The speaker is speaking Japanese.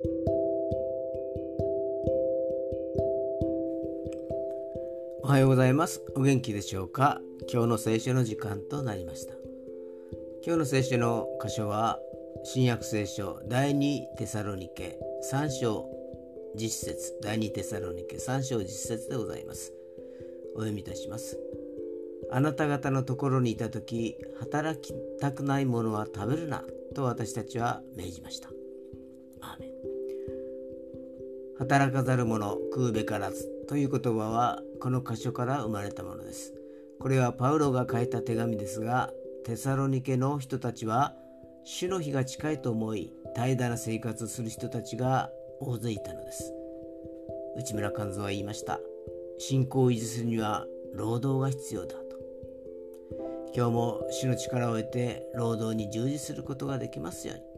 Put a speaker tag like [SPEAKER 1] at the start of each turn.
[SPEAKER 1] おはようございます。お元気でしょうか？今日の聖書の時間となりました。今日の聖書の箇所は新約聖書第2テサロニケ3章実節第2テサロニケ3章実節でございます。お読みいたします。あなた方のところにいた時働きたくないものは食べるなと私たちは命じました。アーメン。働かざる者食うべからずという言葉はこの箇所から生まれたものです。これはパウロが書いた手紙ですがテサロニケの人たちは主の日が近いと思い怠惰な生活をする人たちが大勢いたのです。内村勘三は言いました。信仰を維持するには労働が必要だと。今日も主の力を得て労働に従事することができますように。